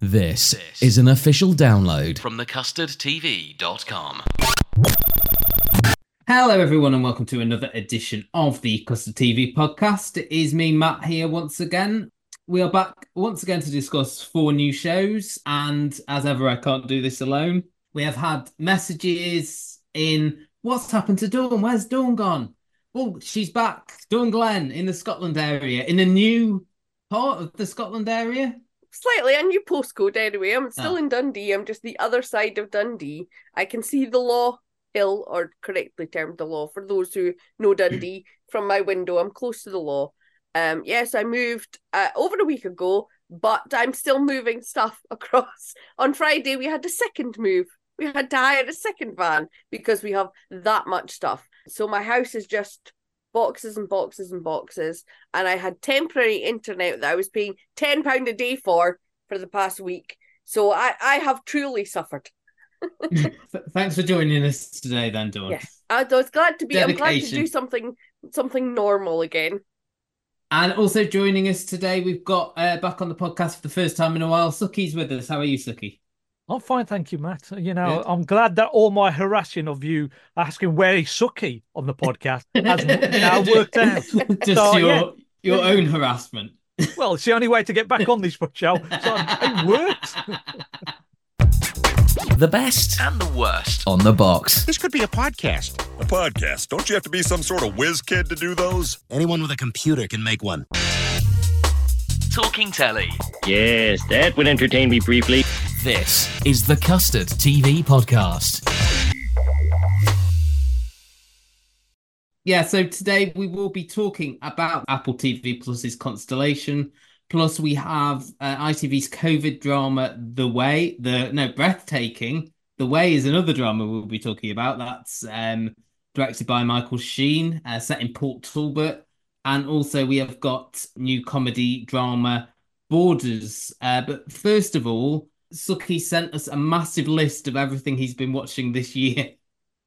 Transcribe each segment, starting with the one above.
This is an official download from thecustardtv.com. Hello, everyone, and welcome to another edition of the Custard TV podcast. It is me, Matt, here once again. We are back once again to discuss four new shows, and as ever, I can't do this alone. We have had messages in what's happened to Dawn? Where's Dawn gone? Oh, she's back. Dawn Glen in the Scotland area, in a new part of the Scotland area. Slightly a new postcode anyway. I'm still Oh. in Dundee. I'm just the other side of Dundee. I can see the law hill, or correctly termed the law, for those who know Dundee from my window. I'm close to the law. Um, yes, I moved uh, over a week ago, but I'm still moving stuff across. On Friday, we had a second move. We had to hire a second van because we have that much stuff. So my house is just boxes and boxes and boxes. And I had temporary internet that I was paying £10 a day for for the past week. So I, I have truly suffered. Thanks for joining us today, then, Dawn. Yes. I was glad to be I'm glad to Dedication. do something something normal again. And also joining us today, we've got uh, back on the podcast for the first time in a while. Suky's with us. How are you, Suky? I'm fine, thank you, Matt. You know, Good. I'm glad that all my harassing of you asking where is Suky on the podcast has now worked out. Just So, your yeah. your own harassment. Well, it's the only way to get back on this show. So it worked. The best and the worst on the box. This could be a podcast. A podcast. Don't you have to be some sort of whiz kid to do those? Anyone with a computer can make one. Talking telly. Yes, that would entertain me briefly. This is the Custard TV podcast. Yeah, so today we will be talking about Apple TV Plus's Constellation. Plus, we have uh, ITV's COVID drama, The Way. The no, breathtaking. The Way is another drama we'll be talking about. That's um, directed by Michael Sheen, uh, set in Port Talbot, and also we have got new comedy drama Boarders. Uh, but first of all, Suky sent us a massive list of everything he's been watching this year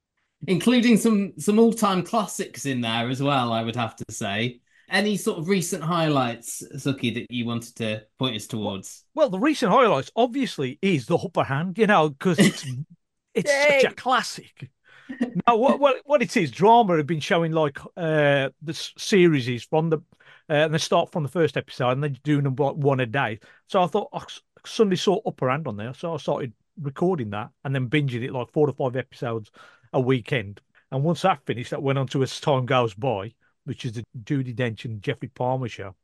including some some all-time classics in there as well i would have to say any sort of recent highlights Suky that you wanted to point us towards Well, the recent highlights obviously is the upper hand, you know, because it's it's such a classic. Now, what, what what it is, drama have been showing like uh the series is from the uh, and they start from the first episode and they're doing them like one a day. So I thought s- suddenly saw upper hand on there, so I started recording that and then binging it like four to five episodes a weekend. And once that finished, that went on to As Time Goes By, which is the Judi Dench and Geoffrey Palmer show.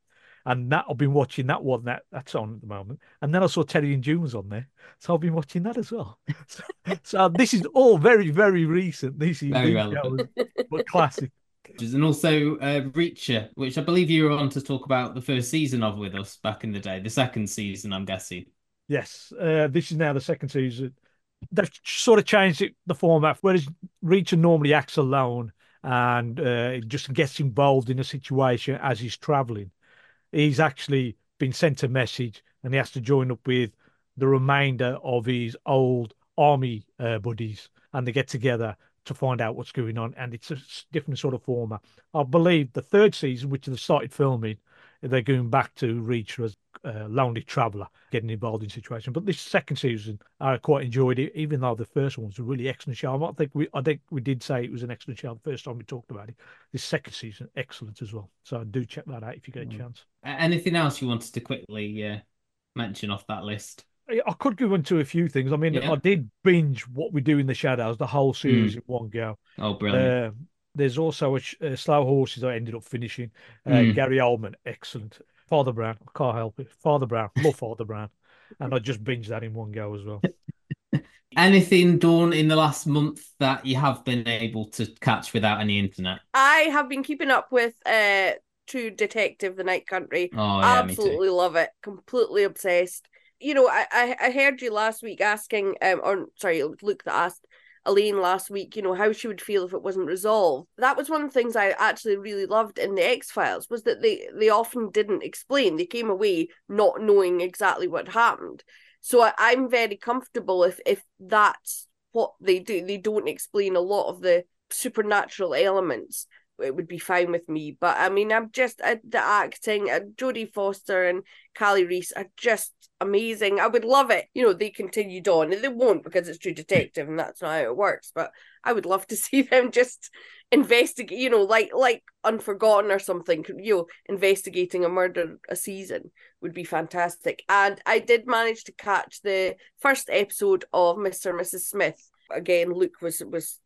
And that I've been watching that one that that's on at the moment. And then I saw Terry and June was on there. So I've been watching that as well. So, so this is all very, very recent. These Very these shows, but classic. And also uh, reacher which i believe you were on to talk about the first season of with us back in the day the second season i'm guessing Yes, uh, this is now the second season. They've sort of changed it, the format. Whereas Reacher normally acts alone and uh, just gets involved in a situation as he's traveling, he's actually been sent a message and he has to join up with the remainder of his old army uh, buddies and they get together to find out what's going on. And it's a different sort of format. I believe the third season, which they've started filming, they're going back to Reacher as a lonely traveller getting involved in situations. But this second season, I quite enjoyed it, even though the first one was a really excellent show. I think we, I think we did say it was an excellent show the first time we talked about it. This second season, excellent as well. So do check that out if you get a Mm. chance. Anything else you wanted to quickly uh, mention off that list I I could go into a few things. I mean, Yeah. I did binge What We Do in the Shadows, the whole series in one go. oh brilliant Uh, there's also a, sh- uh, Slow Horses I ended up finishing. Uh, Mm. Gary Oldman, excellent. Father Brown, I can't help it. Father Brown, love Father Brown. And I just binged that in one go as well. anything done in the last month that you have been able to catch without any internet I have been keeping up with uh True Detective, The Night Country. oh yeah me too Absolutely love it. Completely obsessed. You know, I, I I heard you last week asking, um, or sorry, Luke that asked Elaine last week, you know, how she would feel if it wasn't resolved. That was one of the things I actually really loved in the X Files was that they they often didn't explain. They came away not knowing exactly what happened. So I, I'm very comfortable if if that's what they do. They don't explain a lot of the supernatural elements it would be fine with me. But I mean, I'm just uh, the acting. Uh, Jodie Foster and Kali Reis are just amazing. I would love it. You know, they continued on, and they won't because it's True Detective, and that's not how it works. But I would love to see them just investigate. You know, like like Unforgotten or something. You know, investigating a murder a season would be fantastic. And I did manage to catch the first episode of Mister and Mrs Smith. Again, Luke was was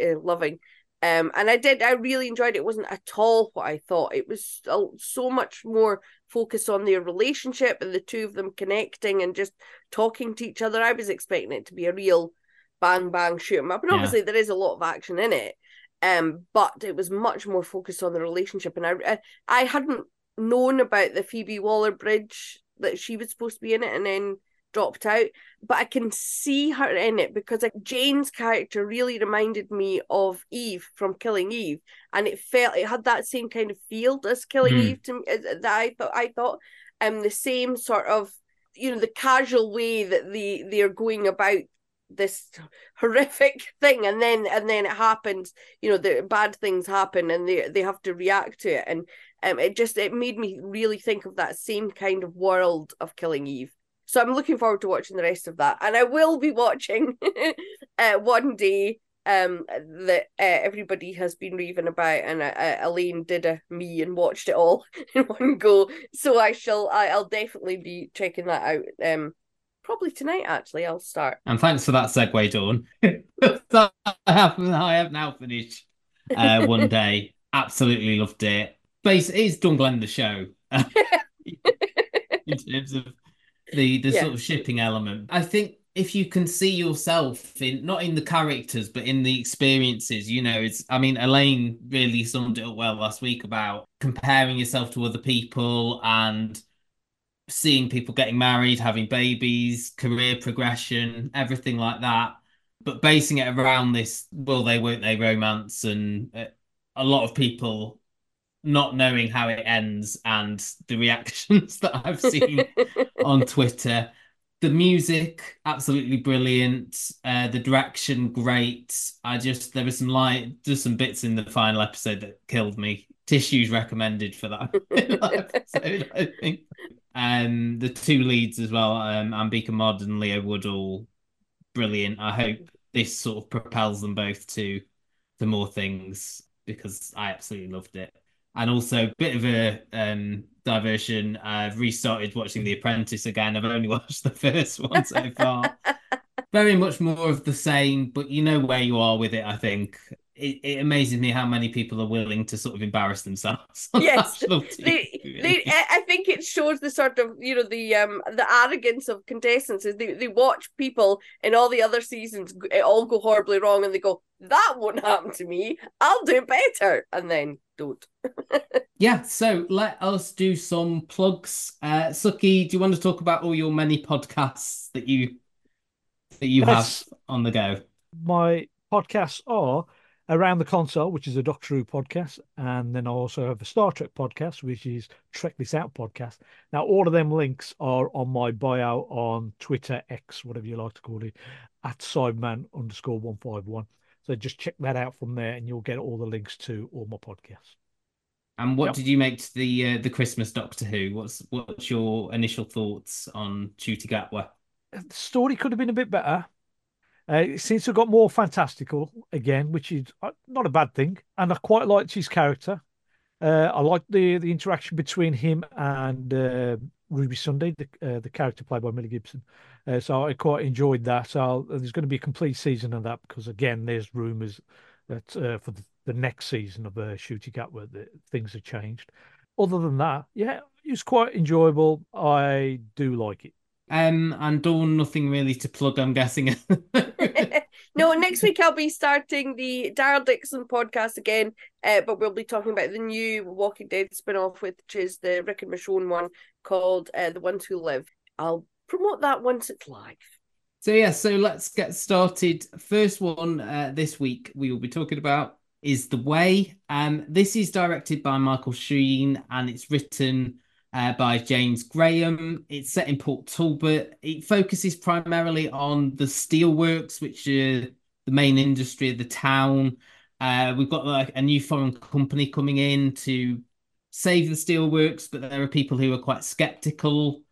uh, loving um, and I did, I really enjoyed it. It wasn't at all what I thought. It was so much more focused on their relationship and the two of them connecting and just talking to each other. I was expecting it to be a real bang bang shoot 'em up, and obviously yeah. there is a lot of action in it. Um, but it was much more focused on the relationship, and I, I, I hadn't known about the Phoebe Waller Bridge that she was supposed to be in it, and then dropped out, but I can see her in it because like Jane's character really reminded me of Eve from Killing Eve, and it felt it had that same kind of feel as Killing mm. Eve to me that I thought I thought, um, the same sort of you know the casual way that they they are going about this horrific thing and then and then it happens you know the bad things happen and they they have to react to it. And um it just it made me really think of that same kind of world of killing eve so I'm looking forward to watching the rest of that, and I will be watching uh, one day um that uh, everybody has been raving about and uh, uh, Elaine did a me and watched it all in one go. So I shall I, I'll definitely be checking that out um probably tonight actually I'll start. And thanks for that segue Dawn. I have I have now finished uh one day. Absolutely loved it. Base is Dungal the show. In terms of the the yeah. sort of shipping element. I think if you can see yourself in not in the characters but in the experiences, you know, it's I mean Elaine really summed it up well last week about comparing yourself to other people and seeing people getting married, having babies, career progression, everything like that. But basing it around this will they won't they romance and uh, a lot of people not knowing how it ends and the reactions that I've seen on Twitter. The music, absolutely brilliant. Uh, the direction, great. I just there was some light, just some bits in the final episode that killed me. Tissues recommended for that episode, I think. Um, the two leads as well, um, Ambika Mod and Leo Woodall, brilliant. I hope this sort of propels them both to the more things because I absolutely loved it and also a bit of a um, diversion. I've restarted watching The Apprentice again. I've only watched the first one so far. Very much more of the same, but you know where you are with it. I think it, it amazes me how many people are willing to sort of embarrass themselves. yes, they, they, I think it shows the sort of you know the um the arrogance of contestants is they, they watch people in all the other seasons it all go horribly wrong and they go that won't happen to me I'll do better and then don't. yeah, so let us do some plugs. Uh, Suky, do you want to talk about all your many podcasts that you that you yes. have on the go? My podcasts are Around the Console, which is a Doctor Who podcast, and then I also have a Star Trek podcast, which is Trek This Out podcast. Now, all of them links are on my bio on Twitter, X, whatever you like to call it, at Sideman underscore one five one. So just check that out from there, and you'll get all the links to all my podcasts. And what yep. did you make to the uh, the Christmas Doctor Who? What's what's your initial thoughts on Ncuti Gatwa? The story could have been a bit better. Uh, it seems to have got more fantastical again, which is uh, not a bad thing. And I quite liked his character. Uh, I liked the the interaction between him and uh, Ruby Sunday, the uh, the character played by Millie Gibson. Uh, so I quite enjoyed that. So there's going to be a complete season of that because again, there's rumours that for the, the, next season of uh, Ncuti Gatwa that things have changed. Other than that, yeah, it's quite enjoyable. I do like it. Um, and Dawn, nothing really to plug, I'm guessing. no, next week I'll be starting the Daryl Dixon podcast again, uh, but we'll be talking about the new Walking Dead spin off, which is the Rick and Michonne one called uh, The Ones Who Live. I'll promote that once it's live. So, yeah, so let's get started. First one uh, this week we will be talking about is The Way. Um, this is directed by Michael Sheen and it's written uh, by James Graham. It's set in Port Talbot. It focuses primarily on the steelworks, which are the main industry of the town. Uh, we've got like a new foreign company coming in to save the steelworks, but there are people who are quite skeptical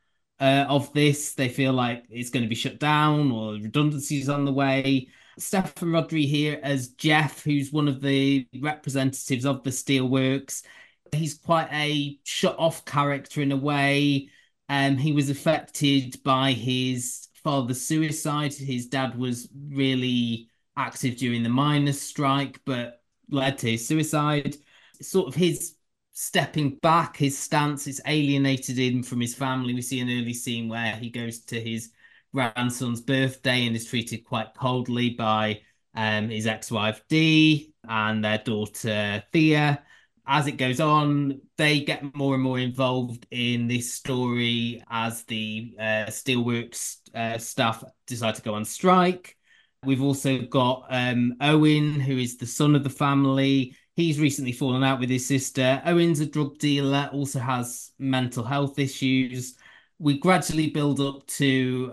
uh, of this. They feel like it's going to be shut down or redundancies on the way. Steffan Rhodri here as Jeff, who's one of the representatives of the steelworks. He's quite a shut off character in a way. Um, he was affected by his father's suicide. His dad was really active during the miners' strike, but led to his suicide. Sort of his stepping back, his stance, is alienated him from his family. We see an early scene where he goes to his grandson's birthday and is treated quite coldly by um, his ex-wife Dee and their daughter Thea. As it goes on, they get more and more involved in this story as the uh, steelworks uh, staff decide to go on strike. We've also got um, Owen, who is the son of the family. He's recently fallen out with his sister. Owen's a drug dealer, also has mental health issues. We gradually build up to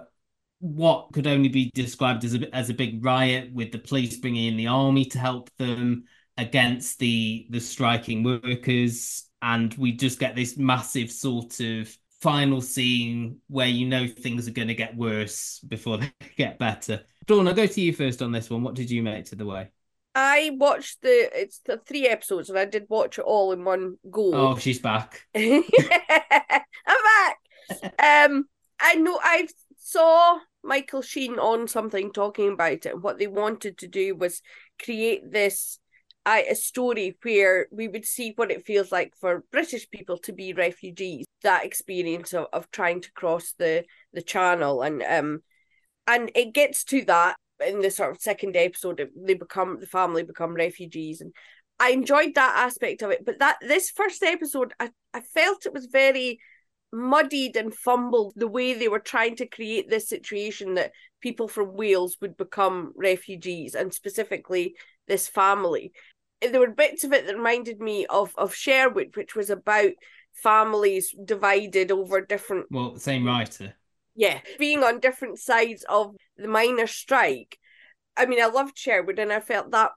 what could only be described as a as a big riot with the police bringing in the army to help them against the the striking workers and we just get this massive sort of final scene where you know things are going to get worse before they get better. Dawn, I'll go to you first on this one. What did you make to the way? I watched the it's the three episodes and I did watch it all in one go. Oh, she's back. I'm back. Um, I know I saw Michael Sheen on something talking about it. What they wanted to do was create this uh, a story where we would see what it feels like for British people to be refugees. That experience of, of trying to cross the the channel and um and it gets to that in the sort of second episode. They become the family become refugees and I enjoyed that aspect of it. But that this first episode, I, I felt it was very muddied and fumbled the way they were trying to create this situation that people from Wales would become refugees and specifically this family. There were bits of it that reminded me of of Sherwood, which was about families divided over different Well, same writer. Yeah, being on different sides of the minor strike. I mean, I loved Sherwood and I felt that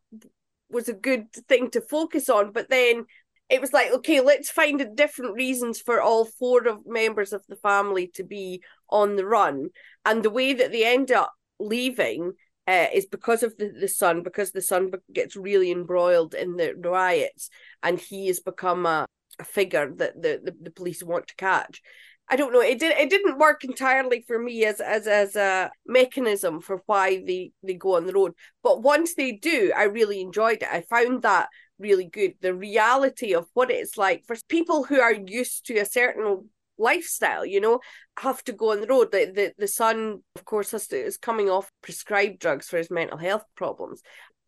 was a good thing to focus on, but then it was like, okay, let's find different reasons for all four of members of the family to be on the run. And the way that they end up leaving uh, is because of the, the son, because the son gets really embroiled in the riots and he has become a, a figure that the, the, the police want to catch. I don't know. It did. It didn't work entirely for me as as as a mechanism for why they they go on the road. But once they do, I really enjoyed it. I found that really good. The reality of what it's like for people who are used to a certain lifestyle, you know, have to go on the road. The the, the son, of course, has to, is coming off prescribed drugs for his mental health problems.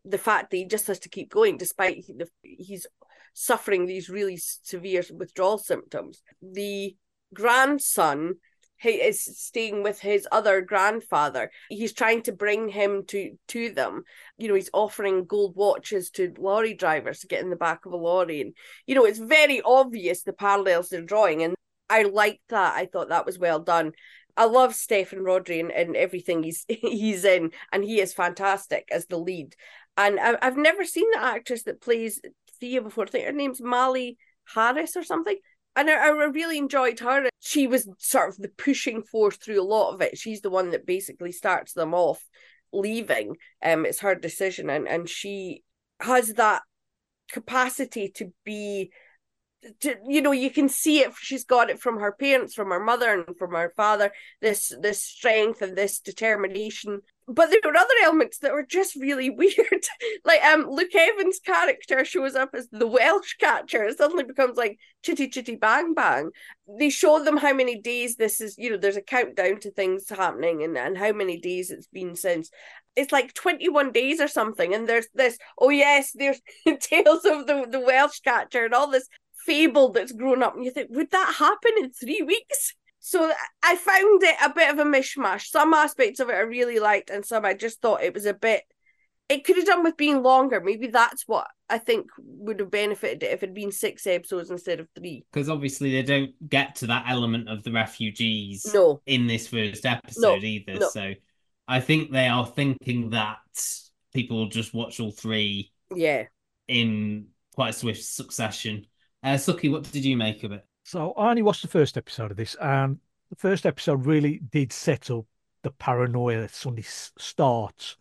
The fact that he just has to keep going despite the, he's suffering these really severe withdrawal symptoms. The grandson he is staying with his other grandfather. He's trying to bring him to to them. You know, he's offering gold watches to lorry drivers to get in the back of a lorry, and you know, it's very obvious the parallels they're drawing, and I liked that. I thought that was well done. I love Steffan Rhodri and, and everything he's he's in, and he is fantastic as the lead. And I, I've never seen the actress that plays Thea before. I think her name's Mali Harries or something and I, I really enjoyed her. She was sort of the pushing force through a lot of it. She's the one that basically starts them off leaving. Um, it's her decision, and and she has that capacity to be to, you know you can see it she's got it from her parents from her mother and from her father this this strength and this determination but there were other elements that were just really weird. like um Luke Evans' character shows up as the Welsh catcher. It suddenly becomes like chitty chitty bang bang. They show them how many days this is, you know, there's a countdown to things happening and, and how many days it's been since. It's like 21 days or something. And there's this, oh yes, there's tales of the, the Welsh catcher and all this fable that's grown up. And you think, would that happen in three weeks? So I found it a bit of a mishmash. Some aspects of it I really liked, and some I just thought it was a bit. It could have done with being longer. Maybe that's what I think would have benefited it if it had been six episodes instead of three. Because obviously they don't get to that element of the refugees no. in this first episode no. either. No. So I think they are thinking that people will just watch all three yeah in quite a swift succession. Uh, Suky, what did you make of it? So I only watched the first episode of this, and the first episode really did set up the paranoia that suddenly starts.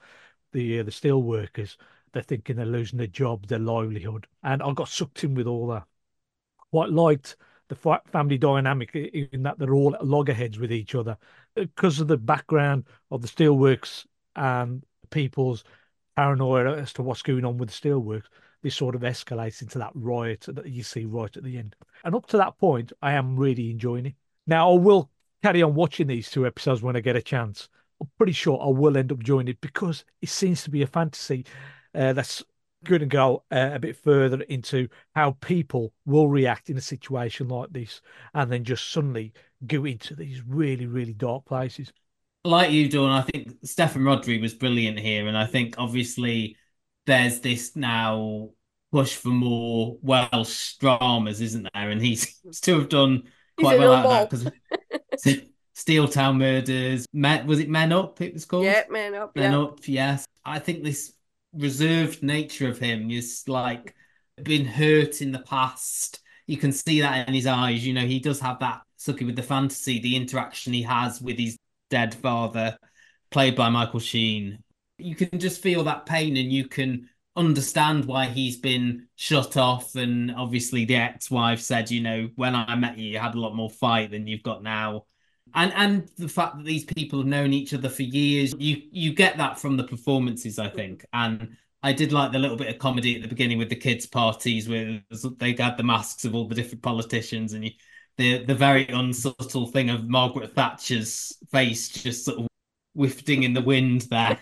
The uh, the steel workers, they're thinking they're losing their job, their livelihood, and I got sucked in with all that. Quite liked the family dynamic in that they're all loggerheads with each other because of the background of the steelworks and people's paranoia as to what's going on with the steelworks. This sort of escalates into that riot that you see right at the end. And up to that point, I am really enjoying it. Now, I will carry on watching these two episodes when I get a chance. I'm pretty sure I will end up joining it because it seems to be a fantasy uh, that's going to go uh, a bit further into how people will react in a situation like this and then just suddenly go into these really, really dark places. Like you, Dawn, I think Steffan Rhodri was brilliant here. And I think obviously there's this now push for more Welsh dramas, isn't there? And he seems to have done quite well at that because Steel Town Murders, Men, was it Men Up? It was called. Yeah, Men Up. Men yeah. Up. Yes, I think this reserved nature of him is like been hurt in the past. You can see that in his eyes. You know, he does have that sucky with the fantasy, the interaction he has with his dead father, played by Michael Sheen. You can just feel that pain and you can understand why he's been shut off. And obviously, the ex wife said, you know, when I met you, you had a lot more fight than you've got now. And and the fact that these people have known each other for years, you you get that from the performances, I think. And I did like the little bit of comedy at the beginning with the kids' parties where they had the masks of all the different politicians and you, the the very unsubtle thing of Margaret Thatcher's face just sort of wafting in the wind there.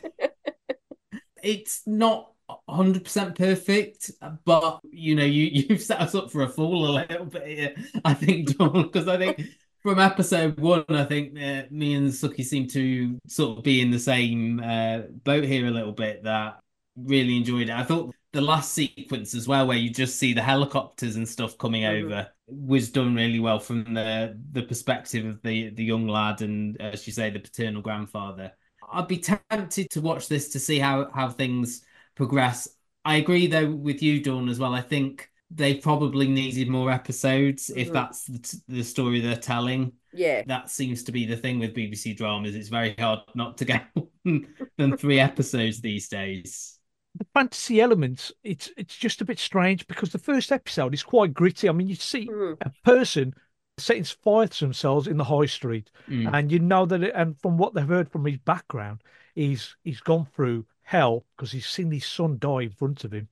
it's not 100% perfect, but you know, you you've set us up for a fool a little bit here, I think, John, because I think from episode one, I think uh, me and Suky seem to sort of be in the same uh, boat here a little bit. That really enjoyed it. I thought the last sequence as well, where you just see the helicopters and stuff coming mm-hmm. over, was done really well from the the perspective of the the young lad and, as you say, the paternal grandfather. I'd be tempted to watch this to see how how things progress. I agree though with you, Dawn, as well. I think they probably needed more episodes mm-hmm. if that's the, the, story they're telling. Yeah, that seems to be the thing with BBC dramas. It's very hard not to get than three episodes these days. The fantasy elements, it's it's just a bit strange because the first episode is quite gritty. I mean, you see mm. a person setting fire to themselves in the high street, mm. and you know that. It, and from what they've heard from his background, he's he's gone through hell because he's seen his son die in front of him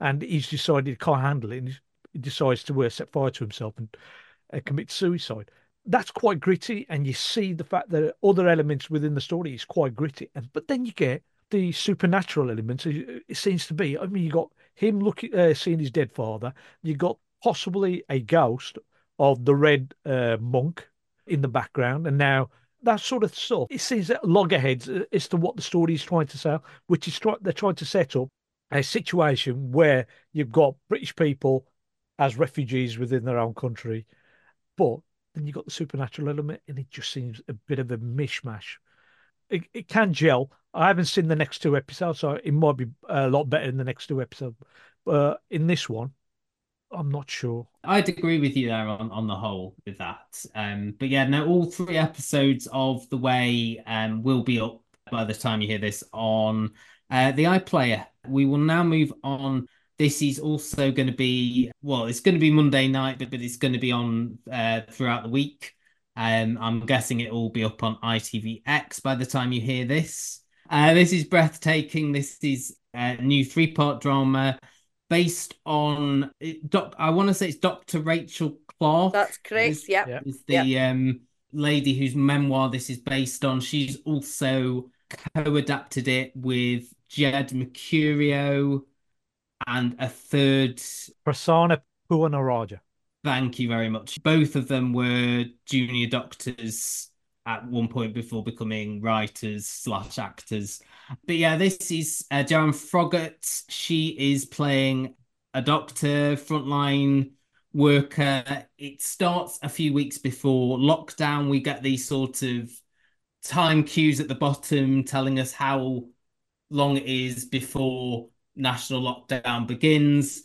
and he's decided he can't handle it, and he decides to uh, set fire to himself and uh, commit suicide. That's quite gritty, and you see the fact that other elements within the story is quite gritty, and but then you get the supernatural elements. It, seems to be. I mean, you got him looking, uh, seeing his dead father. You got possibly a ghost of the red uh, monk in the background, and now that sort of stuff. It seems loggerheads uh, as to what the story is trying to sell, which is try- they're trying to set up a situation where you've got British people as refugees within their own country, but then you've got the supernatural element, and it just seems a bit of a mishmash. It, it can gel. I haven't seen the next two episodes, so it might be a lot better in the next two episodes. But in this one, I'm not sure. I'd agree with you there on, on the whole with that. Um, but yeah, now all three episodes of The Way um, will be up by the time you hear this on uh, the iPlayer. We will now move on. This is also going to be well, it's going to be Monday night, but, but it's going to be on uh, throughout the week. Um, I'm guessing it will be up on ITVX by the time you hear this. Uh, this is breathtaking. This is a new three part drama based on doc, I want to say it's Dr. Rachel Clarke. That's correct. Yeah, is the yep. um, lady whose memoir this is based on. She's also co-adapted it with Jed Mercurio and a third Prasanna Puwanarajah. Thank you very much. Both of them were junior doctors at one point before becoming writers slash actors. But yeah, this is uh, Joanne Froggatt. She is playing a doctor, frontline worker. It starts a few weeks before lockdown. We get these sort of time cues at the bottom telling us how long it is before national lockdown begins.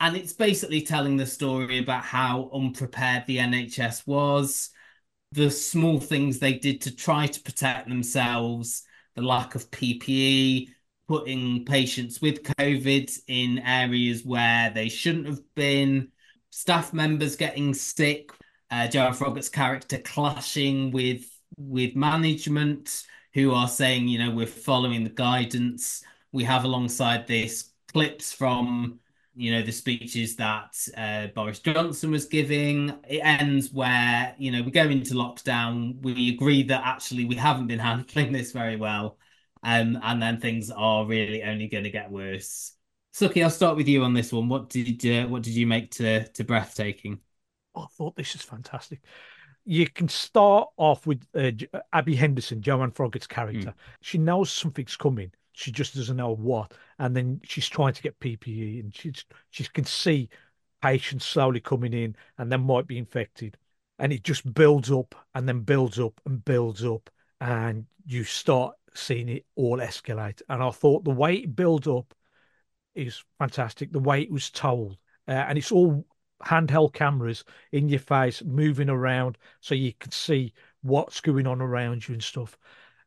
And it's basically telling the story about how unprepared the NHS was, the small things they did to try to protect themselves, the lack of PPE, putting patients with COVID in areas where they shouldn't have been, staff members getting sick, uh, Joanne Froggatt's character clashing with with management who are saying, you know, we're following the guidance. We have alongside this clips from you know the speeches that uh, Boris Johnson was giving. It ends where you know we go into lockdown. We agree that actually we haven't been handling this very well, um, and then things are really only going to get worse. Suky, I'll start with you on this one. What did uh, what did you make to to breathtaking? I thought this is fantastic. You can start off with uh, Abby Henderson, Joanne Froggatt's character. Mm. She knows something's coming she just doesn't know what. And then she's trying to get PPE, and she she can see patients slowly coming in, and then might be infected, and it just builds up and then builds up and builds up, and you start seeing it all escalate. And I thought the way it builds up is fantastic. The way it was told, uh, and it's all handheld cameras in your face, moving around, so you can see what's going on around you and stuff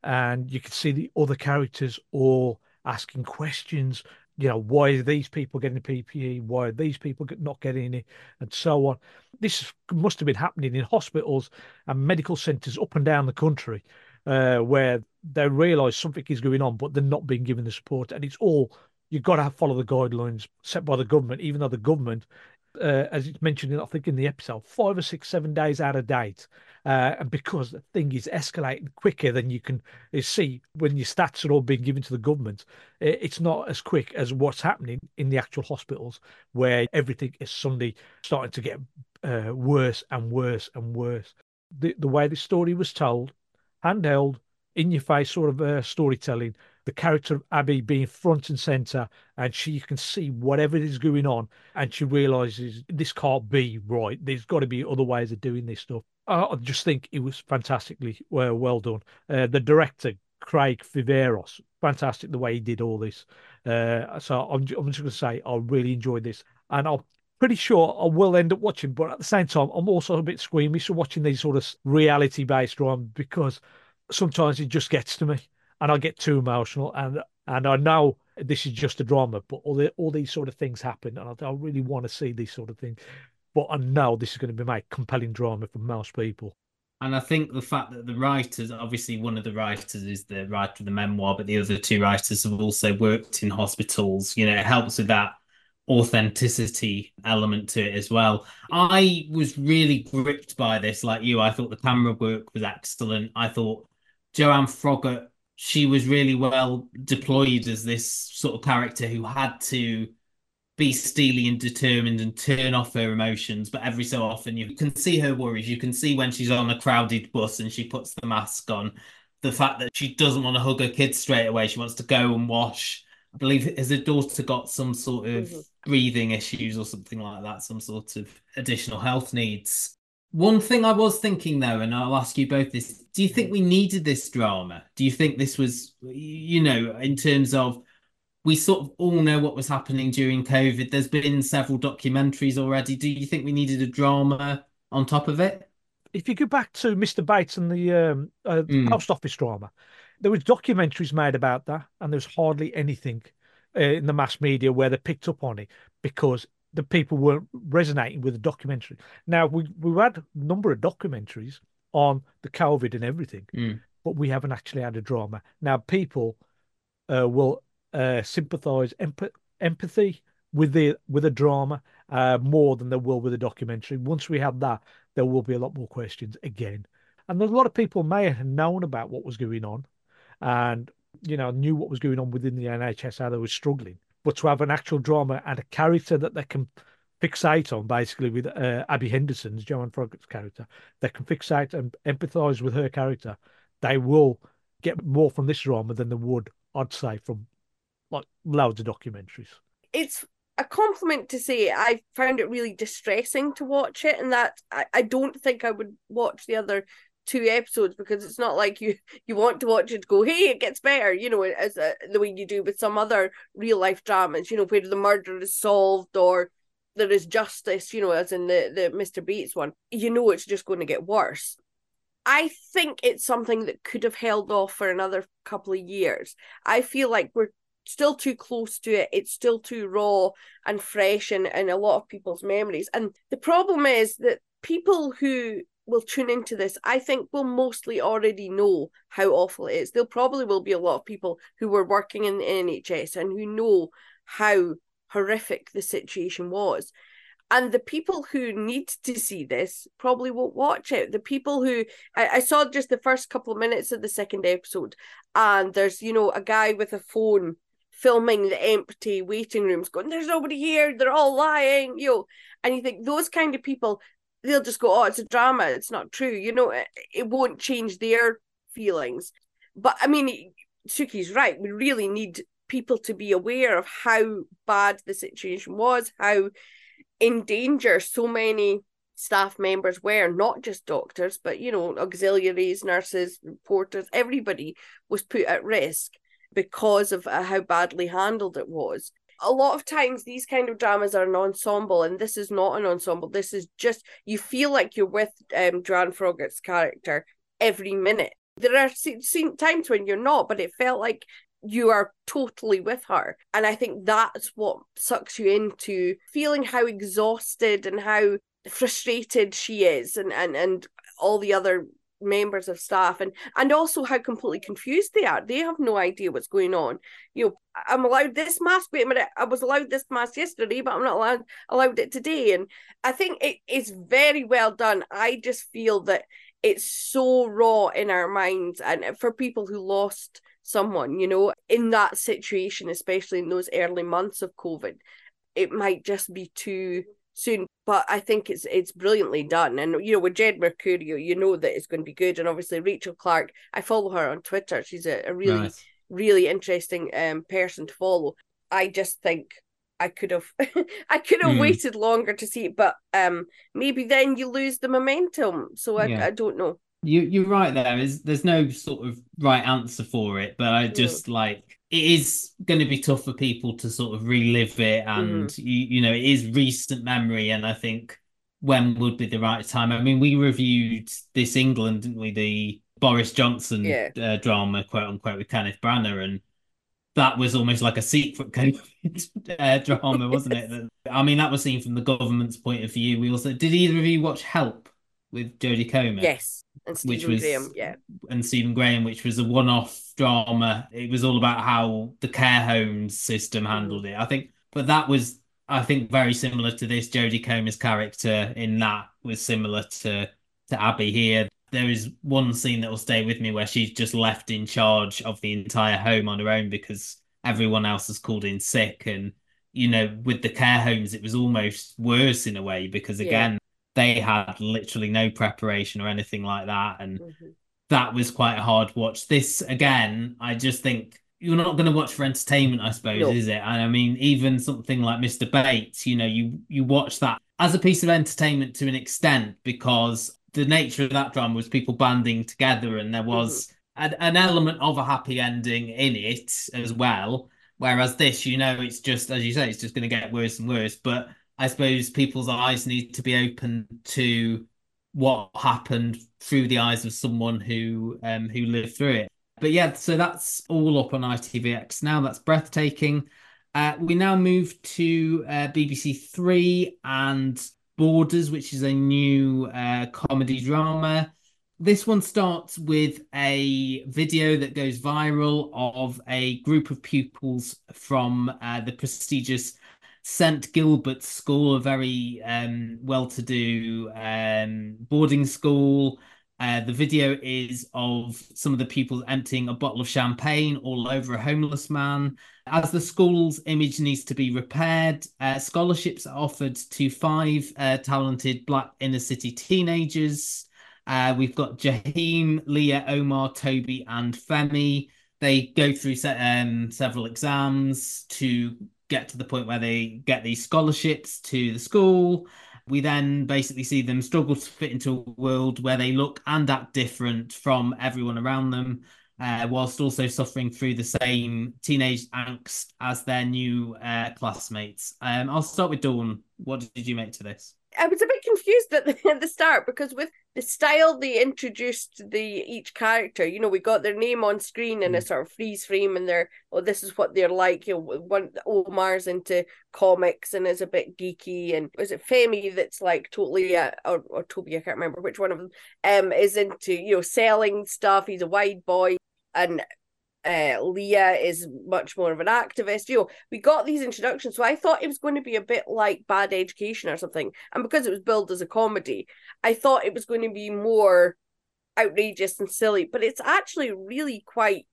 and you can see the other characters all asking questions. You know, why are these people getting PPE? Why are these people not getting it? And so on. This must have been happening in hospitals and medical centres up and down the country, uh, where they realise something is going on, but they're not being given the support. And it's all you've got to follow the guidelines set by the government, even though the government uh, as it's mentioned, I think in the episode, five or six, seven days out of date. Uh, and because the thing is escalating quicker than you can see when your stats are all being given to the government, it's not as quick as what's happening in the actual hospitals where everything is suddenly starting to get uh, worse and worse and worse. The, the way the story was told, handheld, in your face sort of uh, storytelling, the character of Abby being front and center, and she can see whatever is going on, and she realizes this can't be right. There's got to be other ways of doing this stuff. I just think it was fantastically well, well done. Uh, the director, Craig Viveiros, fantastic the way he did all this. Uh, so I'm, I'm just going to say I really enjoyed this, and I'm pretty sure I will end up watching. But at the same time, I'm also a bit squeamish watching these sort of reality-based ones because sometimes it just gets to me and I get too emotional. And and I know this is just a drama, but all the, all these sort of things happen, and I, I really want to see these sort of things. But I know this is going to be my compelling drama for most people. And I think the fact that the writers, obviously, one of the writers is the writer of the memoir, but the other two writers have also worked in hospitals. You know, it helps with that authenticity element to it as well. I was really gripped by this, like you. I thought the camera work was excellent. I thought Joanne Froggatt she was really well deployed as this sort of character who had to be steely and determined and turn off her emotions. But every so often, you can see her worries. You can see when she's on a crowded bus and she puts the mask on, the fact that she doesn't want to hug her kids straight away. She wants to go and wash. I believe has her daughter got some sort of mm-hmm. breathing issues or something like that, some sort of additional health needs. One thing I was thinking though, and I'll ask you both this: Do you think we needed this drama? Do you think this was, you know, in terms of we sort of all know what was happening during COVID? There's been several documentaries already. Do you think we needed a drama on top of it? If you go back to Mr. Bates and the um, uh, mm. post office drama, there was documentaries made about that, and there's hardly anything uh, in the mass media where they picked up on it because the people weren't resonating with the documentary. Now we we've had a number of documentaries on the COVID and everything, mm. but we haven't actually had a drama. Now people uh, will uh, sympathise emp- empathy with the with a drama uh, more than they will with a documentary. Once we have that, there will be a lot more questions again. And there's a lot of people may have known about what was going on, and you know knew what was going on within the NHS, how they were struggling but to have an actual drama and a character that they can fixate on, basically with uh, Abby Henderson's Joanne Froggatt's character, they can fixate and empathise with her character. They will get more from this drama than they would, I'd say, from like loads of documentaries. It's a compliment to say I found it really distressing to watch it, and that I, I don't think I would watch the other two episodes because it's not like you you want to watch it go hey it gets better you know as a, the way you do with some other real life dramas you know where the murder is solved or there is justice you know as in the the Mr Bates one. You know it's just going to get worse. I think it's something that could have held off for another couple of years. I feel like we're still too close to it. It's still too raw and fresh in, in a lot of people's memories. And the problem is that people who will tune into this, I think will mostly already know how awful it is. There probably will be a lot of people who were working in the NHS and who know how horrific the situation was. And the people who need to see this probably won't watch it. The people who I, I saw just the first couple of minutes of the second episode, and there's, you know, a guy with a phone filming the empty waiting rooms going there's nobody here they're all lying you know and you think those kind of people they'll just go, oh, it's a drama. It's not true. You know, it, it won't change their feelings. But I mean, Suky's right. We really need people to be aware of how bad the situation was, how in danger so many staff members were, not just doctors, but you know, auxiliaries, nurses, reporters, everybody was put at risk because of uh, how badly handled it was a lot of times these kind of dramas are an ensemble and this is not an ensemble. This is just you feel like you're with um Joanne character every minute. There are times when you're not but it felt like you are totally with her. And i think that's what sucks you into feeling how exhausted and how frustrated she is and and and all the other members of staff and and also how completely confused they are. They have no idea what's going on. You know i'm allowed this mask wait a minute i was allowed this mask yesterday but i'm not allowed allowed it today. And i think it is very well done. I just feel that it's so raw in our minds and for people who lost someone you know in that situation especially in those early months of covid it might just be too soon. But I think it's it's brilliantly done. And you know, with Jed Mercurio, you know that it's going to be good. And obviously Rachel Clarke, I follow her on Twitter. She's a, a really, nice. really interesting um person to follow. I just think I could have I could have mm. waited longer to see it, but um maybe then you lose the momentum. So I, yeah. I don't know. You you're right there. Is there's no sort of right answer for it, but I just mm. like it is going to be tough for people to sort of relive it and mm. you, you know it is recent memory and i think when would be the right time i mean we reviewed this england didn't we the boris johnson yeah. uh, drama quote unquote with kenneth branagh and that was almost like a secret uh, drama wasn't it i mean that was seen from the government's point of view we also did either of you watch help with Jodie Comer. Yes, and Stephen which was, Graham, yeah, and Stephen Graham, which was a one-off drama. It was all about how the care homes system handled mm. it. I think, but that was, I think, very similar to this. Jodie Comer's character in that was similar to to Abby here. There is one scene that will stay with me where she's just left in charge of the entire home on her own because everyone else is called in sick and you know with the care homes it was almost worse in a way because again they had literally no preparation or anything like that and mm-hmm. That was quite a hard watch this again i just think you're not going to watch for entertainment i suppose no. is it and i mean even something like mr bates you know you you watch that as a piece of entertainment to an extent because the nature of that drama was people banding together and there was mm-hmm. an, an element of a happy ending in it as well whereas this you know it's just as you say it's just going to get worse and worse but I suppose people's eyes need to be open to what happened through the eyes of someone who um, who lived through it. But yeah, so that's all up on ITVX now. That's breathtaking. Uh, we now move to uh, BBC Three and Boarders, which is a new uh, comedy drama. This one starts with a video that goes viral of a group of pupils from uh, the prestigious St Gilbert's School, a very um, well-to-do um, boarding school. Uh, the video is of some of the people emptying a bottle of champagne all over a homeless man. As the school's image needs to be repaired, uh, scholarships are offered to five uh, talented Black inner city teenagers. Uh, we've got Jaheim, Leah, Omar, Toby, and Femi. They go through se- um, several exams to get to the point where they get these scholarships to the school. We then basically see them struggle to fit into a world where they look and act different from everyone around them, uh, whilst also suffering through the same teenage angst as their new uh, classmates. Um, I'll start with Dawn. What did you make to this? I was a bit confused at the, at the start because with the style they introduced the each character, you know, we got their name on screen in a sort of freeze frame, and they're oh, this is what they're like. You know, one Omar's into comics and is a bit geeky, and is it Femi that's like totally uh, or or Toby, I can't remember which one of them, um, is into you know selling stuff. He's a wide boy, and uh, Leah is much more of an activist. You know, we got these introductions, so I thought it was going to be a bit like Bad Education or something. And because it was billed as a comedy, I thought it was going to be more outrageous and silly. But it's actually really quite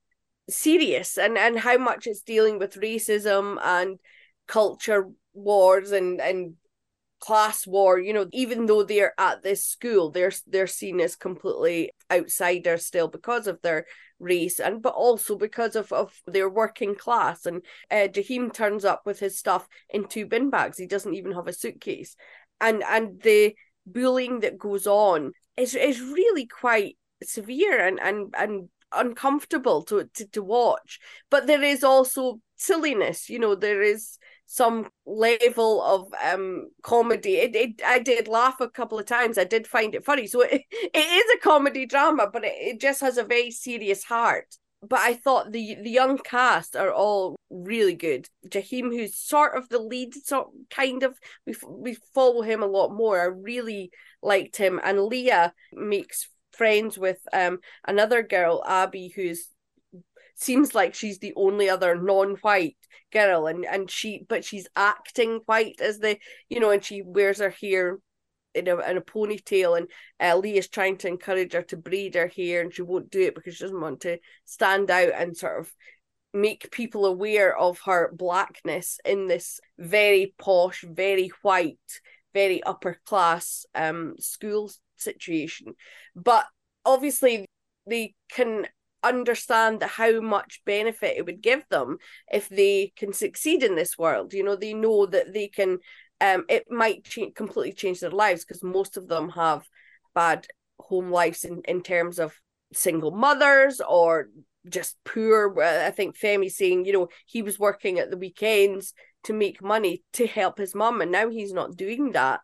serious, and and how much it's dealing with racism and culture wars and and class war you know even though they're at this school they're they're seen as completely outsiders still because of their race and but also because of, of their working class. And uh, Jaheim turns up with his stuff in two bin bags. He doesn't even have a suitcase. And and the bullying that goes on is is really quite severe and and and uncomfortable to, to to watch. But there is also silliness you know there is some level of um comedy. It, it I did laugh a couple of times. I did find it funny. So it, it is a comedy drama, but it, it just has a very serious heart. But I thought the the young cast are all really good. Jaheim, who's sort of the lead, sort kind of we we follow him a lot more. I really liked him, and Leah makes friends with um another girl, Abby, who's seems like she's the only other non-white girl and and she but she's acting white as the you know and she wears her hair in a, in a ponytail and uh, Lee is trying to encourage her to braid her hair and she won't do it because she doesn't want to stand out and sort of make people aware of her blackness in this very posh very white very upper class um school situation. But obviously they can understand how much benefit it would give them if they can succeed in this world. You know they know that they can um it might change, completely change their lives because most of them have bad home lives in, in terms of single mothers or just poor i think femi saying you know he was working at the weekends to make money to help his mum and now he's not doing that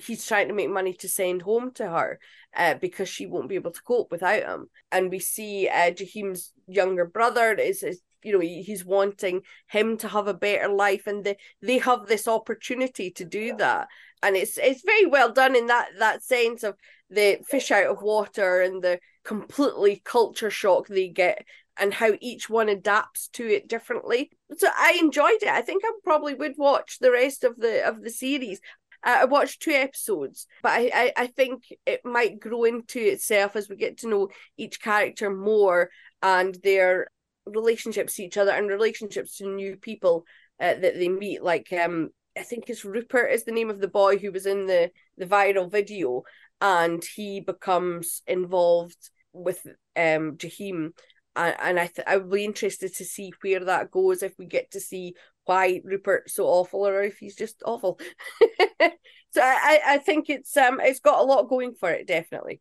he's trying to make money to send home to her uh, because she won't be able to cope without him. And we see uh, Jaheim's younger brother is, is you know he's wanting him to have a better life and they they have this opportunity to do that. And it's it's very well done in that that sense of the fish out of water and the completely culture shock they get and how each one adapts to it differently. So i enjoyed it. I think i probably would watch the rest of the of the series I watched two episodes, but I, I, I think it might grow into itself as we get to know each character more and their relationships to each other and relationships to new people uh, that they meet. Like um, I think it's Rupert is the name of the boy who was in the the viral video, and he becomes involved with um Jaheim and, and I th- I would be interested to see where that goes if we get to see why Rupert's so awful or if he's just awful. so I, I think it's um it's got a lot going for it, definitely.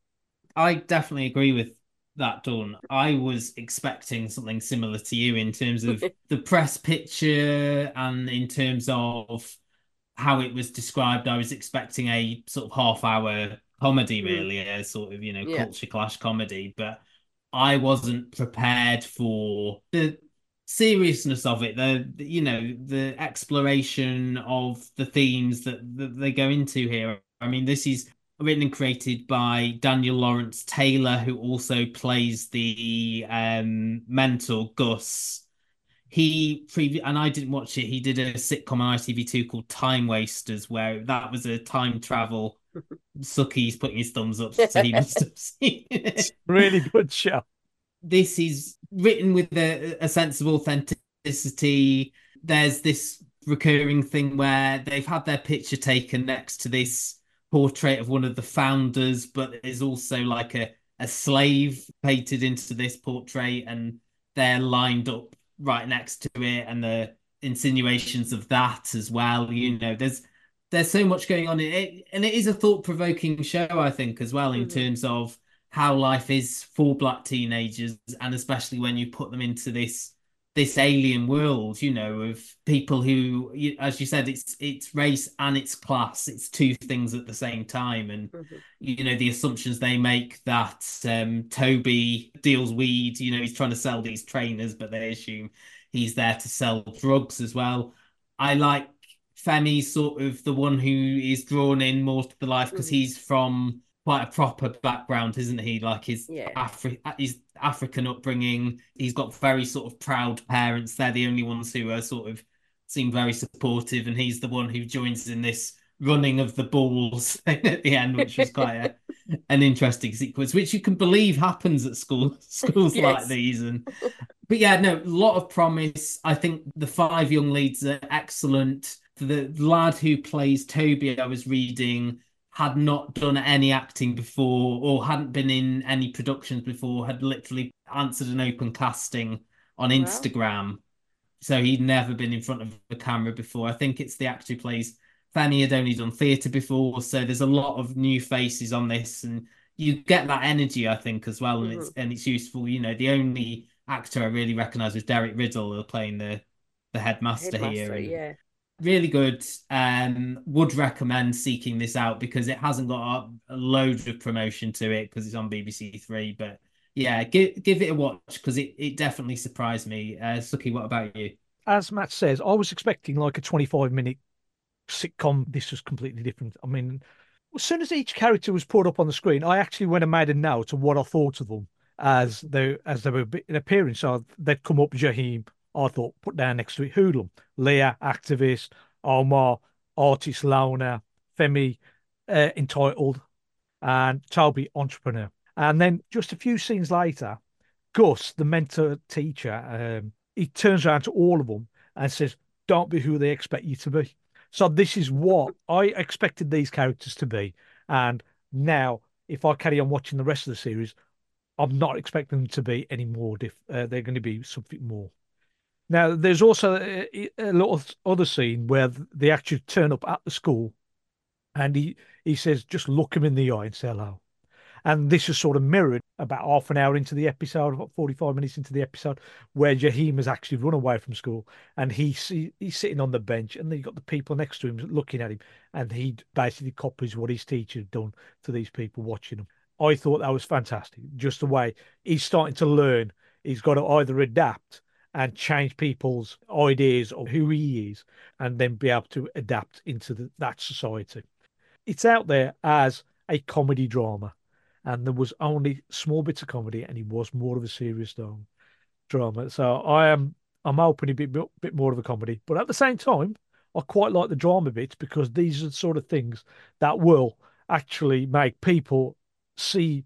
I definitely agree with that Dawn. I was expecting something similar to you in terms of the press picture and in terms of how it was described. I was expecting a sort of half hour comedy, mm. really, a sort of, you know, yeah. culture clash comedy. But I wasn't prepared for the seriousness of it the, the, you know the exploration of the themes that, that they go into here. I mean this is written and created by daniel lawrence taylor who also plays the um mentor gus. He previ- and i didn't watch it he did a sitcom on itv2 called time wasters where that was a time travel Suky's putting his thumbs up so he must have seen it really good show this is written with a, a sense of authenticity. There's this recurring thing where they've had their picture taken next to this portrait of one of the founders, but there's also like a, a slave painted into this portrait, and they're lined up right next to it, and the insinuations of that as well. You know, there's there's so much going on in it, and it is a thought-provoking show, I think, as well, in Mhm. terms of how life is for black teenagers, and especially when you put them into this this alien world, you know, of people who, as you said, it's it's race and it's class. It's two things at the same time, and Mhm. you know the assumptions they make that um Toby deals weed. You know, he's trying to sell these trainers, but they assume he's there to sell drugs as well. I like Femi's sort of the one who is drawn in more to the life because Mhm. he's from quite a proper background, isn't he? Like his Yeah. Afri his African upbringing. He's got very sort of proud parents. They're the only ones who are sort of seem very supportive, and he's the one who joins in this running of the balls at the end, which was quite a, an interesting sequence, which you can believe happens at school schools like these. And but yeah, no, a lot of promise. I think the five young leads are excellent. The lad who plays Toby, I was reading, had not done any acting before or hadn't been in any productions before, had literally answered an open casting on Wow. Instagram. So he'd never been in front of a camera before. I think it's the actor who plays Fanny had only done theatre before, so there's a lot of new faces on this, and you get that energy, I think, as well, and it's mm-hmm. and it's useful. You know, the only actor I really recognise was Derek Riddell playing the the headmaster, here. Headmaster, and yeah. Really good. Um, would recommend seeking this out because it hasn't got a, a load of promotion to it because it's on BBC Three. But yeah, give give it a watch because it, it definitely surprised me. Uh, Suky, what about you? As Matt says, I was expecting like a 25 minute sitcom. This was completely different. I mean, as soon as each character was put up on the screen, I actually went and made a note of what I thought of them as they as they were in appearance. So they'd come up Jaheim, I thought, put down next to it Hoodlum, Leah, activist, Omar, artist, loner, Femi, uh, entitled, and Toby, entrepreneur. And then just a few scenes later, Gus, the mentor teacher, um, he turns around to all of them and says, Don't be who they expect you to be. So this is what I expected these characters to be. And now, if I carry on watching the rest of the series, I'm not expecting them to be any more. Diff- uh, they're going to be something more. Now, there's also a, a of other scene where they actually turn up at the school, and he he says, "Just look him in the eye and say hello." And this is sort of mirrored about half an hour into the episode, about 45 minutes into the episode, where Jaheim has actually run away from school and he he's sitting on the bench and then you've got the people next to him looking at him and he basically copies what his teacher had done to these people watching him. I thought that was fantastic. Just the way he's starting to learn, he's got to either adapt and change people's ideas of who he is and then be able to adapt into the, that society. It's out there as a comedy drama and there was only small bits of comedy and it was more of a serious drama. So I am I'm hoping a bit bit more of a comedy, but at the same time, I quite like the drama bits because these are the sort of things that will actually make people see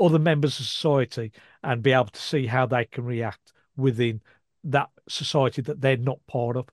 other members of society and be able to see how they can react within that society that they're not part of.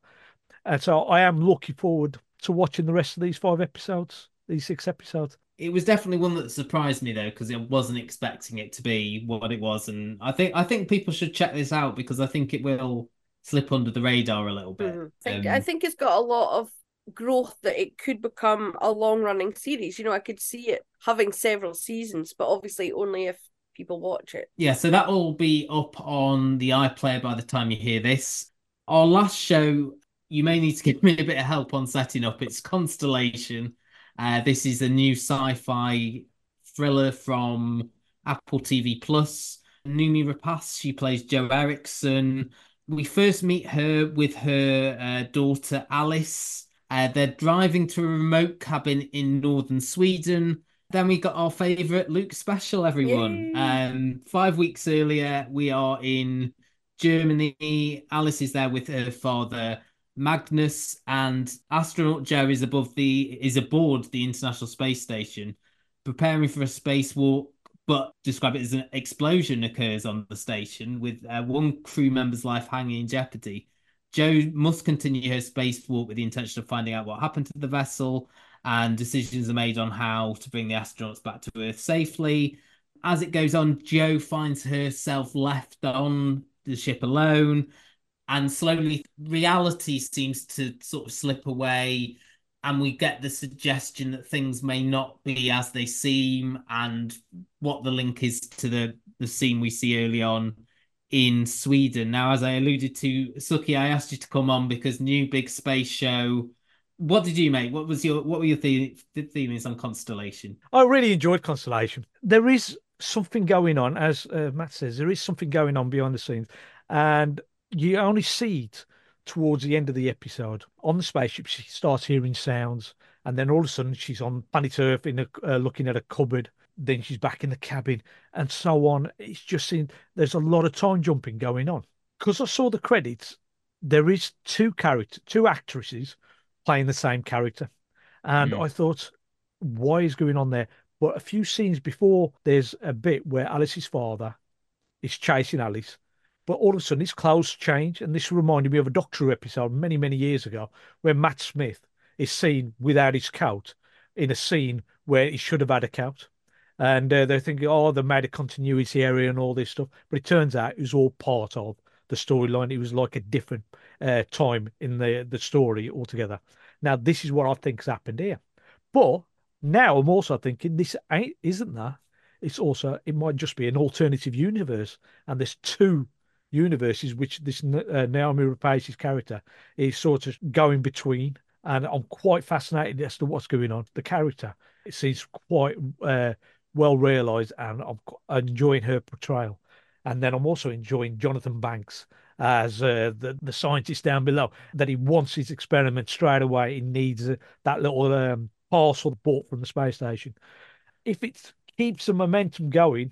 And so I am looking forward to watching the rest of these five episodes, these six episodes. It was definitely one that surprised me though because I wasn't expecting it to be what it was, and I think I think people should check this out because I think it will slip under the radar a little bit. Mhm. I think, I Um, think it's got a lot of growth that it could become a long running series. You know, I could see it having several seasons, but obviously only if people watch it. Yeah, so that will be up on the iPlayer by the time you hear this. Our last show, you may need to give me a bit of help on setting up. It's Constellation. Uh, this is a new sci-fi thriller from Apple TV Plus. Noomi Rapace, she plays Jo Ericsson. We first meet her with her uh, daughter Alice. Uh, they're driving to a remote cabin in northern Sweden. Then we got our favourite Luke special, everyone. Yay. Um, five weeks earlier, we are in Germany. Alice is there with her father Magnus, and astronaut Joe is above the is aboard the International Space Station, preparing for a spacewalk. But describe it as an explosion occurs on the station with uh, one crew member's life hanging in jeopardy. Joe must continue her spacewalk with the intention of finding out what happened to the vessel, and decisions are made on how to bring the astronauts back to Earth safely. As it goes on, Joe finds herself left on the ship alone, and slowly reality seems to sort of slip away. and we get the suggestion that things may not be as they seem, and what the link is to the the scene we see early on in Sweden. Now, as I alluded to, Suky, I asked you to come on because new big space show. What did you make? What was your what were your the- feelings on Constellation? I really enjoyed Constellation. There is something going on, as uh, Matt says, there is something going on behind the scenes, and you only see it towards the end of the episode. On the spaceship, she starts hearing sounds, and then all of a sudden she's on planet Earth in a, uh, looking at a cupboard. Then she's back in the cabin, and so on. It's just seen there's a lot of time jumping going on. Because I saw the credits, there is two characters, two actresses playing the same character, and Mm. I thought, why is going on there? But a few scenes before, there's a bit where Alice's father is chasing Alice, but all of a sudden his clothes change, and this reminded me of a Doctor Who episode many, many years ago, where Matt Smith is seen without his coat in a scene where he should have had a coat. And uh, they're thinking, oh, they made a continuity area and all this stuff. But it turns out it was all part of the storyline. It was like a different uh, time in the, the story altogether. Now, this is what I think has happened here. But now I'm also thinking this ain't isn't that. It's also it might just be an alternative universe, and there's two universes which this uh, Noomi Rapace's character is sort of going between, and I'm quite fascinated as to what's going on. The character it seems quite uh, well realised, and I'm enjoying her portrayal. And then I'm also enjoying Jonathan Banks as uh, the the scientist down below. That he wants his experiment straight away. He needs uh, that little um, parcel bought from the space station. If it keeps the momentum going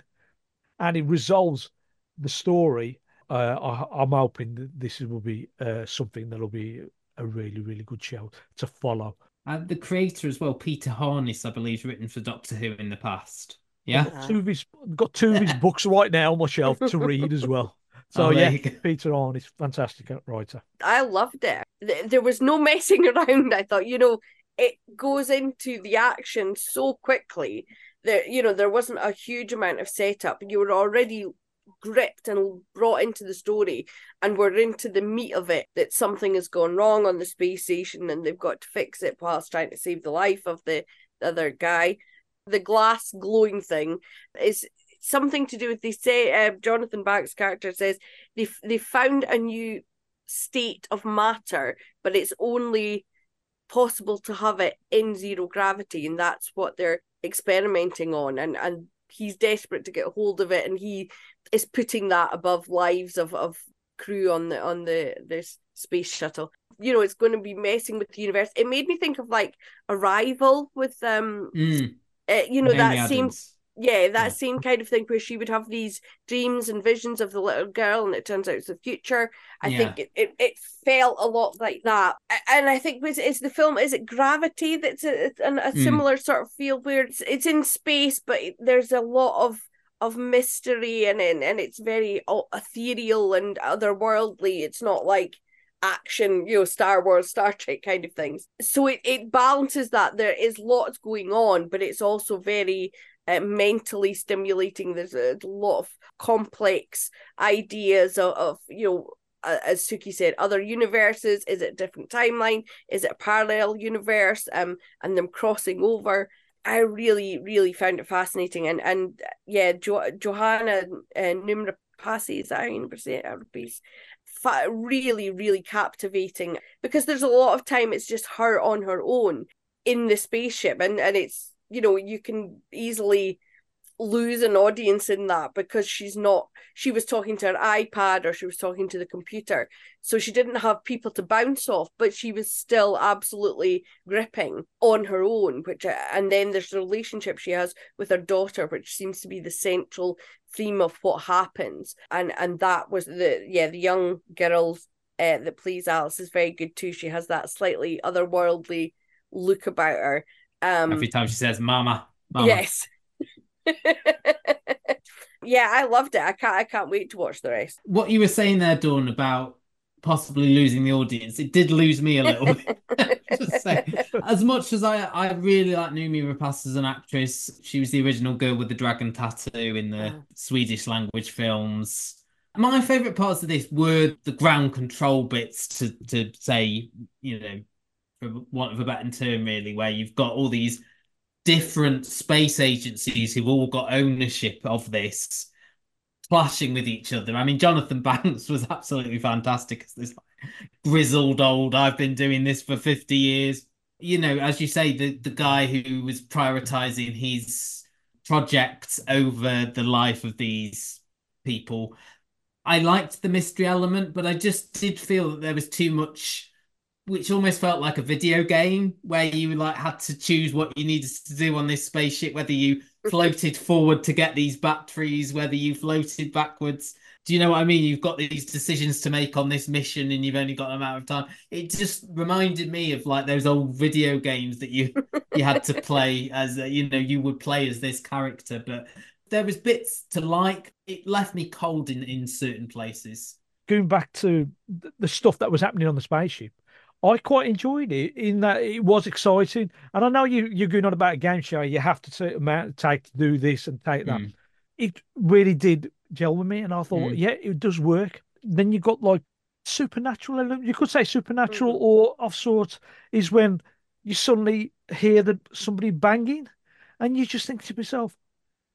and it resolves the story, uh, I, I'm hoping this will be uh, something that'll be a really, really good show to follow. And the creator as well, Peter Harness, I believe, written for Doctor Who in the past. Yeah. Yeah. Two of his, got two of his books right now on my shelf to read as well. So Oh, yeah, Peter go. is fantastic writer. I loved it. There was no messing around. I thought, you know, it goes into the action so quickly that you know there wasn't a huge amount of setup. You were already gripped and brought into the story, and we're into the meat of it. That something has gone wrong on the space station, and they've got to fix it whilst trying to save the life of the, the other guy. The glass glowing thing is something to do with they say uh, Jonathan Banks' character says they they found a new state of matter, but it's only possible to have it in zero gravity, and that's what they're experimenting on. And and he's desperate to get hold of it, and he is putting that above lives of of crew on the on the this space shuttle. You know, it's going to be messing with the universe. It made me think of like Arrival with um, Mm, uh, you know, Amy that Adams. yeah, that Yeah. same kind of thing where she would have these dreams and visions of the little girl, and it turns out it's the future. I Yeah. think it, it, it felt a lot like that, and I think was is the film is it Gravity that's a, a, a Mm. similar sort of feel where it's it's in space, but there's a lot of of mystery and and, and it's very ethereal and otherworldly. It's not like action, you know, Star Wars, Star Trek kind of things. So it, it balances that. There is lots going on, but it's also very uh, mentally stimulating. There's a lot of complex ideas of, of you know, as Suky said, other universes. Is it a different timeline? Is it a parallel universe? Um, and them crossing over. I really, really found it fascinating, and and yeah, jo- Johanna uh, Numra Passy is that how you really, really captivating because there's a lot of time it's just her on her own in the spaceship, and and it's you know you can easily lose an audience in that because she's not she was talking to her iPad or she was talking to the computer so she didn't have people to bounce off but she was still absolutely gripping on her own which and then there's the relationship she has with her daughter which seems to be the central theme of what happens and and that was the yeah the young girl uh, that plays Alice is very good too she has that slightly otherworldly look about her um Every time she says "Mama," mama. Yes. yeah, I loved it. I can't I can't wait to watch the rest. What you were saying there, Dawn, about possibly losing the audience, it did lose me a little bit. Just say, as much as I, I really like Noomi Rapace as an actress, she was the original girl with the dragon tattoo in the Oh. Swedish language films. My favourite parts of this were the ground control bits to to say, you know, for want of a better term, really, where you've got all these different space agencies who've all got ownership of this clashing with each other. I mean, Jonathan Banks was absolutely fantastic as this grizzled old, I've been doing this for 50 years. You know, as you say, the, the guy who was prioritizing his projects over the life of these people. I liked the mystery element, but I just did feel that there was too much which almost felt like a video game where you like had to choose what you needed to do on this spaceship, whether you mm-hmm. floated forward to get these batteries, whether you floated backwards. Do you know what I mean? You've got these decisions to make on this mission and you've only got an amount of time. It just reminded me of like those old video games that you you had to play as a, you know you would play as this character, but there was bits to like. It left me cold in in certain places. Going back to the stuff that was happening on the spaceship, I quite enjoyed it in that it was exciting. And I know you, you're going on about a game show, you have to take, amount take to do this and take that. Mm. It really did gel with me. And I thought, mm. yeah, it does work. Then you got like supernatural, you could say supernatural mm. or of sorts, is when you suddenly hear that somebody banging and you just think to yourself,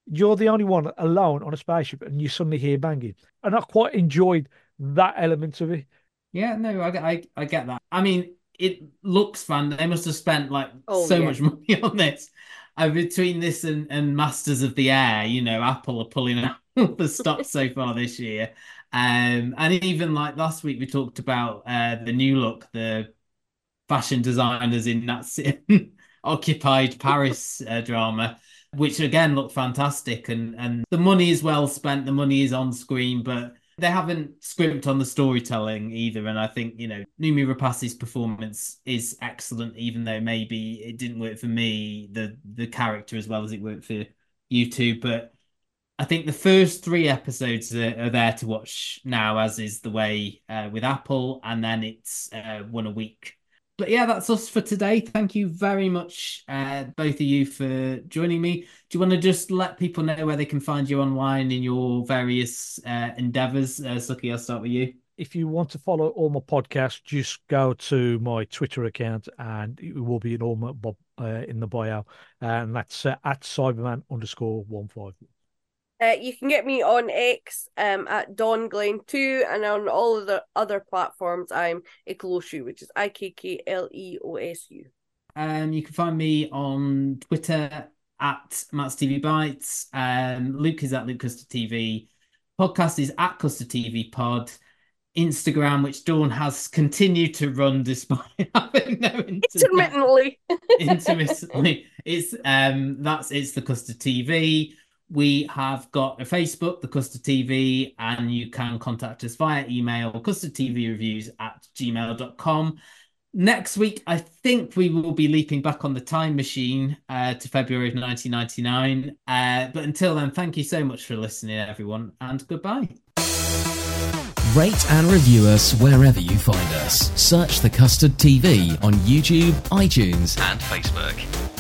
you're the only one alone on a spaceship and you suddenly hear banging. And I quite enjoyed that element of it. Yeah, no, I, I, I get that. I mean, it looks fun. They must have spent like oh, so yeah. much money on this. Uh, between this and, and Masters of the Air, you know, Apple are pulling out the stock so far this year. Um, and even like last week, we talked about uh, the new look, the fashion designers in that occupied Paris uh, drama, which again looked fantastic. And and the money is well spent. The money is on screen, but they haven't scrimped on the storytelling either, and I think you know Noomi Rapace's performance is excellent, even though maybe it didn't work for me the the character as well as it worked for you two. But I think the first three episodes are, are there to watch now, as is the way uh, with Apple, and then it's uh, one a week but yeah, that's us for today. Thank you very much, uh, both of you, for joining me. Do you want to just let people know where they can find you online in your various uh, endeavors? Uh, Suky, I'll start with you. If you want to follow all my podcasts, just go to my Twitter account and it will be in all my uh, in the bio, and that's uh, at Cyberman underscore one five. Uh, you can get me on X um, at Dawn Glen 2 and on all of the other platforms I'm Ikkleosu, which is I K K L E O S U. Um, you can find me on Twitter at Matt's TV Bites. Um, Luke is at Luke Custard TV. Podcast is at Custard TV Pod. Instagram, which Dawn has continued to run despite having no intermittently. intermittently, it's um that's it's the Custard TV. We have got a Facebook, the Custard TV, and you can contact us via email, custardtvreviews at gmail.com. Next week, I think we will be leaping back on the time machine uh, to February of 1999. Uh, but until then, thank you so much for listening, everyone, and goodbye. Rate and review us wherever you find us. Search the Custard TV on YouTube, iTunes, and Facebook.